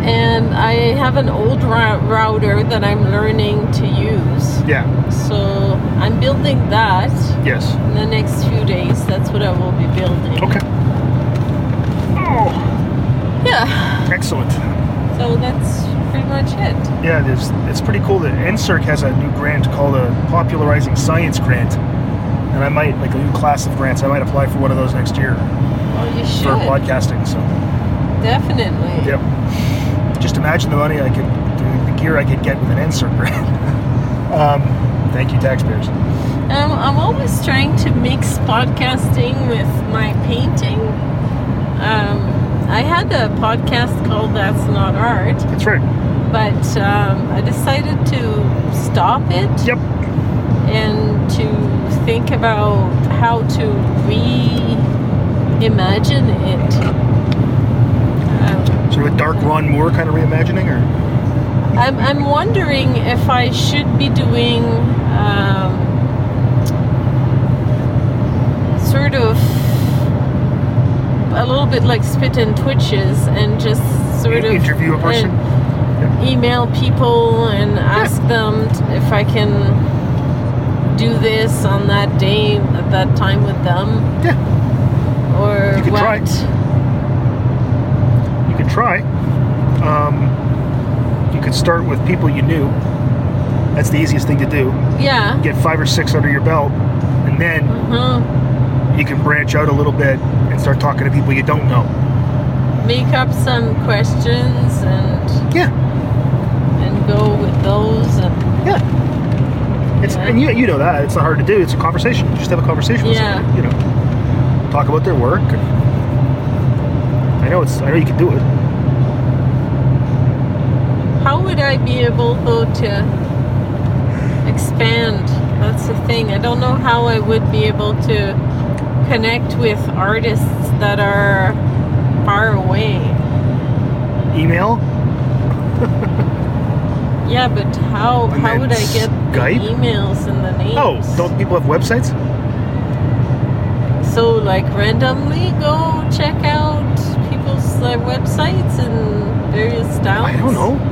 And I have an old rou- router that I'm learning to use. Yeah. So I'm building that Yes. in the next few days. That's what I will be building. Okay. Oh. Yeah. Excellent. So that's pretty much it. Yeah, there's, it's pretty cool that NSERC has a new grant called a Popularizing Science Grant. And I might, like a new class of grants, I might apply for one of those next year Well, you should. for podcasting. So, Definitely. yep. Imagine the money I could, the, the gear I could get with an NSERC grant. <laughs> um, thank you, taxpayers. Um, I'm always trying to mix podcasting with my painting. Um, I had a podcast called That's Not Art, That's right. but um, I decided to stop it Yep. and to think about how to reimagine it. Sort of a dark Ron Moore kind of reimagining, or I'm, I'm wondering if I should be doing um, sort of a little bit like spit and twitches and just sort of interview a person. and email people and ask them t- if I can do this on that day at that time with them Yeah, or what. try. You could try. Um, you could start with people you knew. That's the easiest thing to do. Yeah. Get five or six under your belt, and then Uh-huh. you can branch out a little bit and start talking to people you don't know. Make up some questions and Yeah, and go with those and yeah. It's Yeah. and you you know that it's not hard to do. It's a conversation. Just have a conversation with Yeah. somebody. You know, talk about their work. I know it's. I know you can do it. How would I be able though to expand? That's the thing. I don't know how I would be able to connect with artists that are far away. Email. <laughs> Yeah, but how And how would I get Skype? the emails and the names? Oh, don't people have websites? So like randomly go check out people's uh, websites and various styles. I don't know.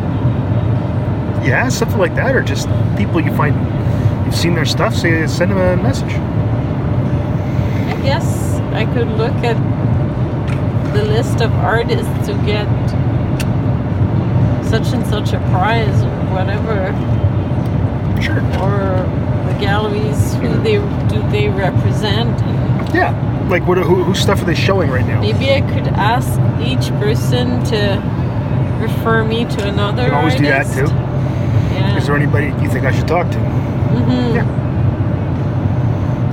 Yeah, something like that, or just people you find you've seen their stuff. Say send them a message. I guess I could look at the list of artists who get such and such a prize or whatever, Sure. or the galleries who mm-hmm. they do they represent. Yeah. Like what? Who, whose stuff are they showing right now? maybe I could ask each person to refer me to another You can always do that too. Yeah. Is there anybody you think I should talk to? hmm Yeah.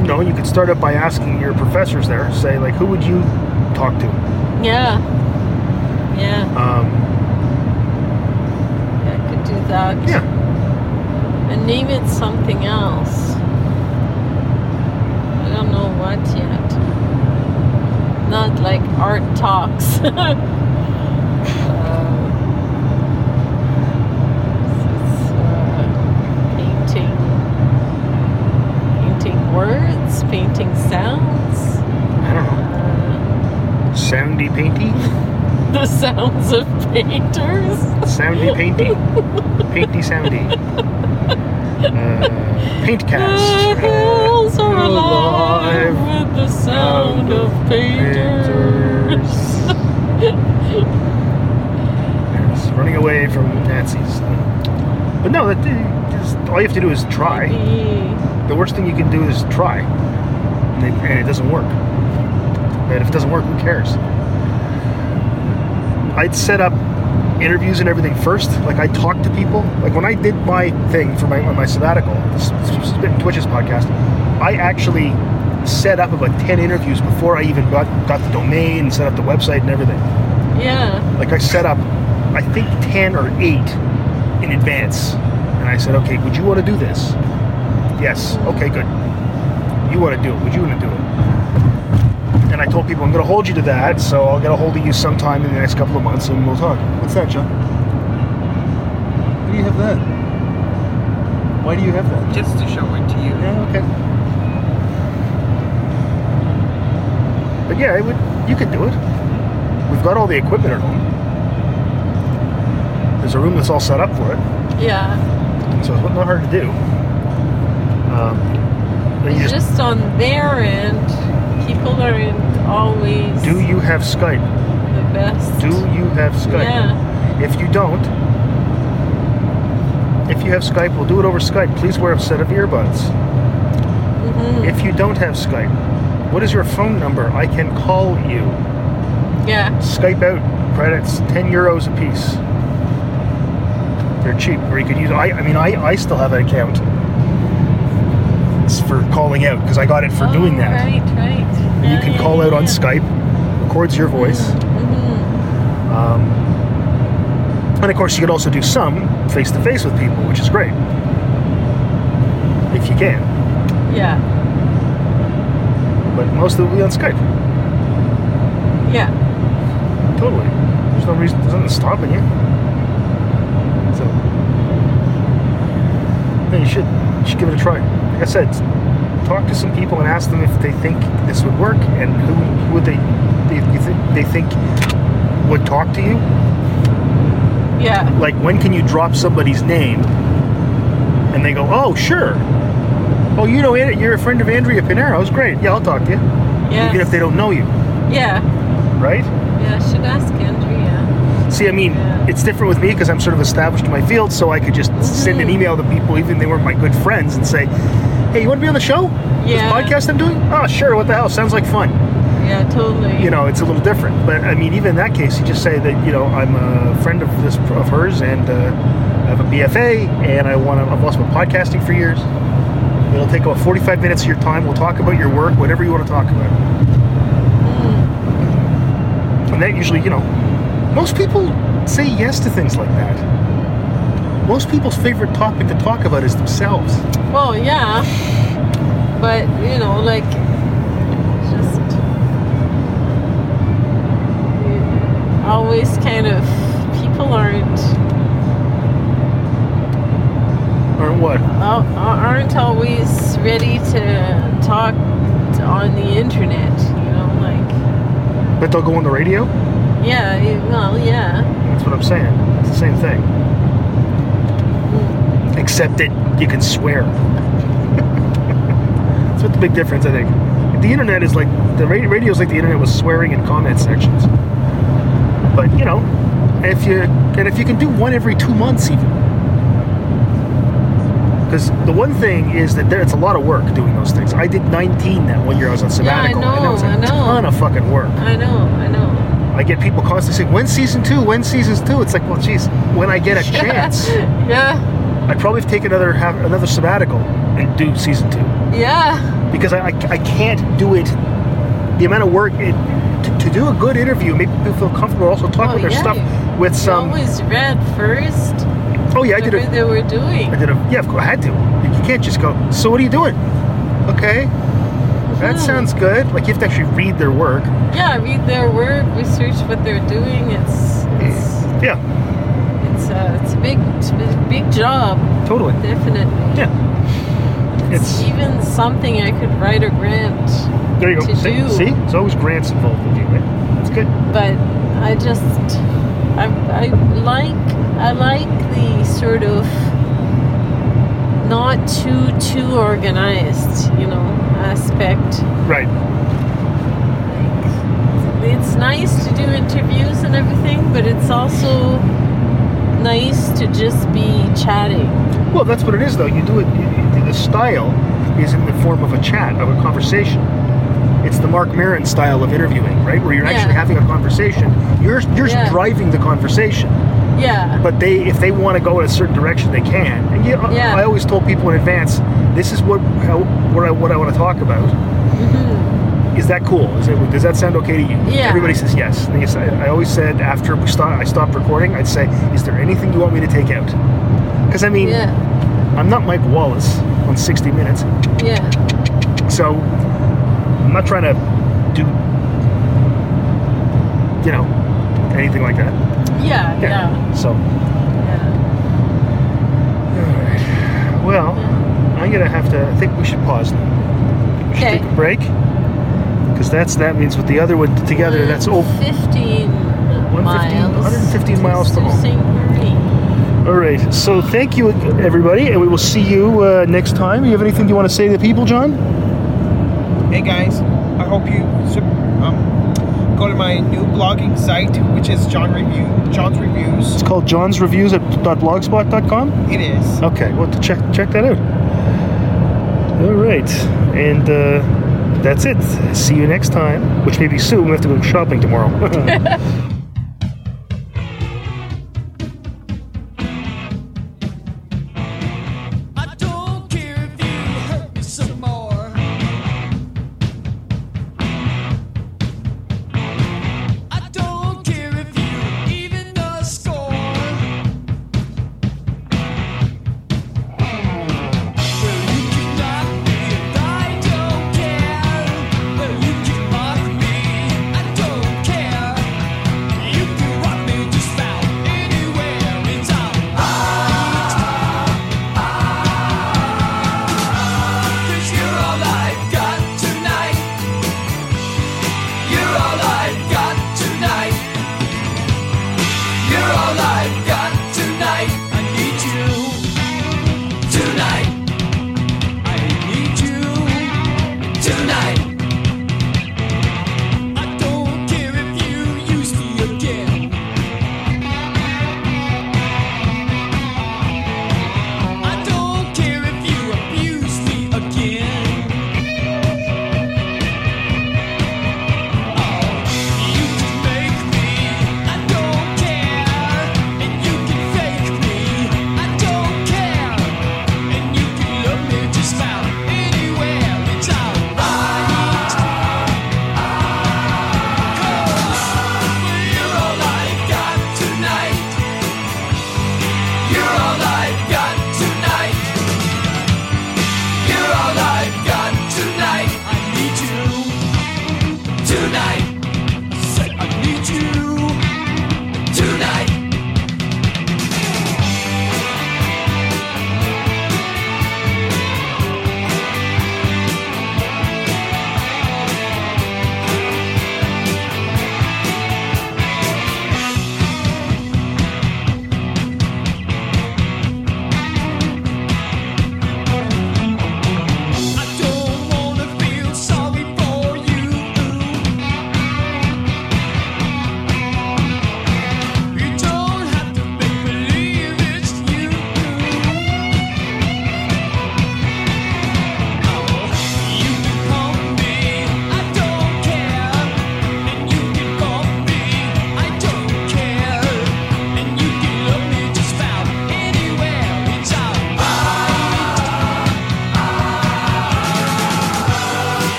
You know, you could start up by asking your professors there. Say like, who would you talk to? Yeah. Yeah. Um, yeah, I could do that. yeah. And name it something else. I don't know what yet. Not like art talks. <laughs> Uh, it's, uh, painting, painting words, painting sounds, I don't know. uh, Soundy painty. the sounds of painters. Soundy painty. painty soundy. Uh, paint The cast. hills are alive Alive with the sound of painters. Yes, <laughs> running away from Nazis. But no, that just, all you have to do is try. Maybe- The worst thing you can do is try, and it, and it doesn't work. And if it doesn't work, who cares? I'd set up interviews and everything first. Like I talked to people. Like when I did my thing for my my sabbatical, this Twitches podcast, I actually set up about ten interviews before I even got got the domain and set up the website and everything. Yeah. Like I set up, I think ten or eight in advance, and I said, okay, would you want to do this? Yes. Okay, good. You want to do it? Would you want to do it? And I told people I'm going to hold you to that, so I'll get a hold of you sometime in the next couple of months, and we'll talk. What's that, John? Why do you have that? Why do you have that? Just to show it to you. Yeah, okay. But yeah, it would. You could do it. We've got all the equipment at home. There's a room that's all set up for it, Yeah. so it's not hard to do. Um, It's just, just on their end, people aren't always do you have Skype? The best. Do you have Skype? Yeah. If you don't, if you have Skype, we'll do it over Skype. Please wear a set of earbuds. Mm-hmm. If you don't have Skype, what is your phone number? I can call you. Yeah. Skype out credits, 10 euros a piece. They're cheap, or you could use. I, I mean, I, I still have an account. For calling out because I got it for doing Oh, that. Right, right. You can call out on. Skype, records your voice. Mm-hmm. Um, and of course, you could also do some face to face with people, which is great. If you can. Yeah. But most of it will be on Skype. Yeah. Totally. There's no reason, there's nothing stopping you. So, yeah, you should, you should give it a try. Like I said, talk to some people and ask them if they think this would work and who, would they, they, think, they think would talk to you. Yeah. Like, when can you drop somebody's name and they go, oh, sure. Oh, you know, you're a friend of Andrea Pinero's. Great. Yeah, I'll talk to you. Yes. Even if they don't know you, Yeah. right? Yeah. I should ask Andrea. See, I mean, Yeah. it's different with me because I'm sort of established in my field, so I could just mm-hmm. send an email to people, even if they weren't my good friends, and say, "Hey, you want to be on the show? Yeah. This podcast I'm doing? Oh, sure. What the hell? Sounds like fun." Yeah. Totally. You know, it's a little different. But I mean, even in that case, you just say that you know I'm a friend of this of hers, and uh, I have a BFA, and I want to. I've also been podcasting for years. It'll take about 45 minutes of your time. We'll talk about your work, whatever you want to talk about. Mm. And that usually, you know, most people say yes to things like that. Most people's favorite topic to talk about is themselves. Well, yeah. But you know, like, just always kind of people aren't Or what? uh, aren't always ready to talk on the internet. You know, like But they'll go on the radio? yeah, well, yeah, That's what I'm saying. It's the same thing. Except that you can swear. That's what the big difference, I think. The internet is like, the radio is like the internet with swearing in comment sections. But, you know, if you, and if you can do one every two months even. Because the one thing is that there, it's a lot of work doing those things. I did 19 that one year I was on sabbatical, Yeah, I sabbatical. and that was a know, I know. ton of fucking work. I know, I know. I get people constantly saying, "When's season two? When's season two? It's like, well, geez, when I get a <laughs> chance, yeah, I'd probably take another have another sabbatical and do season two yeah, because I, I, I can't do it. The amount of work it, to, to do a good interview, make people feel comfortable, also talk Oh, about their yeah, stuff with You some. always read first oh yeah, I did it. they were doing. I did a yeah, of course I had to. You can't just go. So what are you doing? Okay, that sounds good. Like you have to actually read their work. Yeah, read their work, research what they're doing. It's it's Yeah, it's uh, it's a big big job, totally. definitely. Yeah, It's it's even something I could write a grant, there you go. to See, do. see, it's always grants involved with you, right? That's good. but I just I I like I like the sort of not too too organized, you know, aspect. Right. Like, it's nice to do interviews and everything, but it's also nice to just be chatting. Well, that's what it is, though. You do it. You, the style is in the form of a chat, of a conversation. It's the Marc Maron style of interviewing, right? Where you're actually Yeah. having a conversation. You're you're Yeah. driving the conversation, Yeah. but they if they want to go in a certain direction, they can. And you, Yeah. I always told people in advance, this is what how, what I what I want to talk about. Mhm. Is that cool? Is it, does that sound okay to you? Yeah. Everybody says yes. I guess I, I always said after we stop, I stopped recording, I'd say, is there anything you want me to take out? Because I mean, Yeah. I'm not Mike Wallace on 60 Minutes. Yeah. So I'm not trying to do, you know, anything like that. Yeah. Yeah. So, Yeah. all right. Well, I'm gonna have to. I think we should pause now. We should Okay. take a break because that's that means with the other one together, that's over 15 miles, 115 miles to home. All right, so thank you everybody, and we will see you uh, next time. You have anything you want to say to the people, John? Hey guys, I hope you um, go to my new blogging site, which is John Review, John's Reviews. It's called John's Reviews at .blogspot.com. It is. Okay, well, to check check that out. All right, and. Uh, that's it. See you next time, which may be soon. We have to go shopping tomorrow. <laughs> <laughs>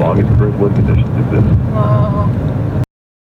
long as current wind conditions exist.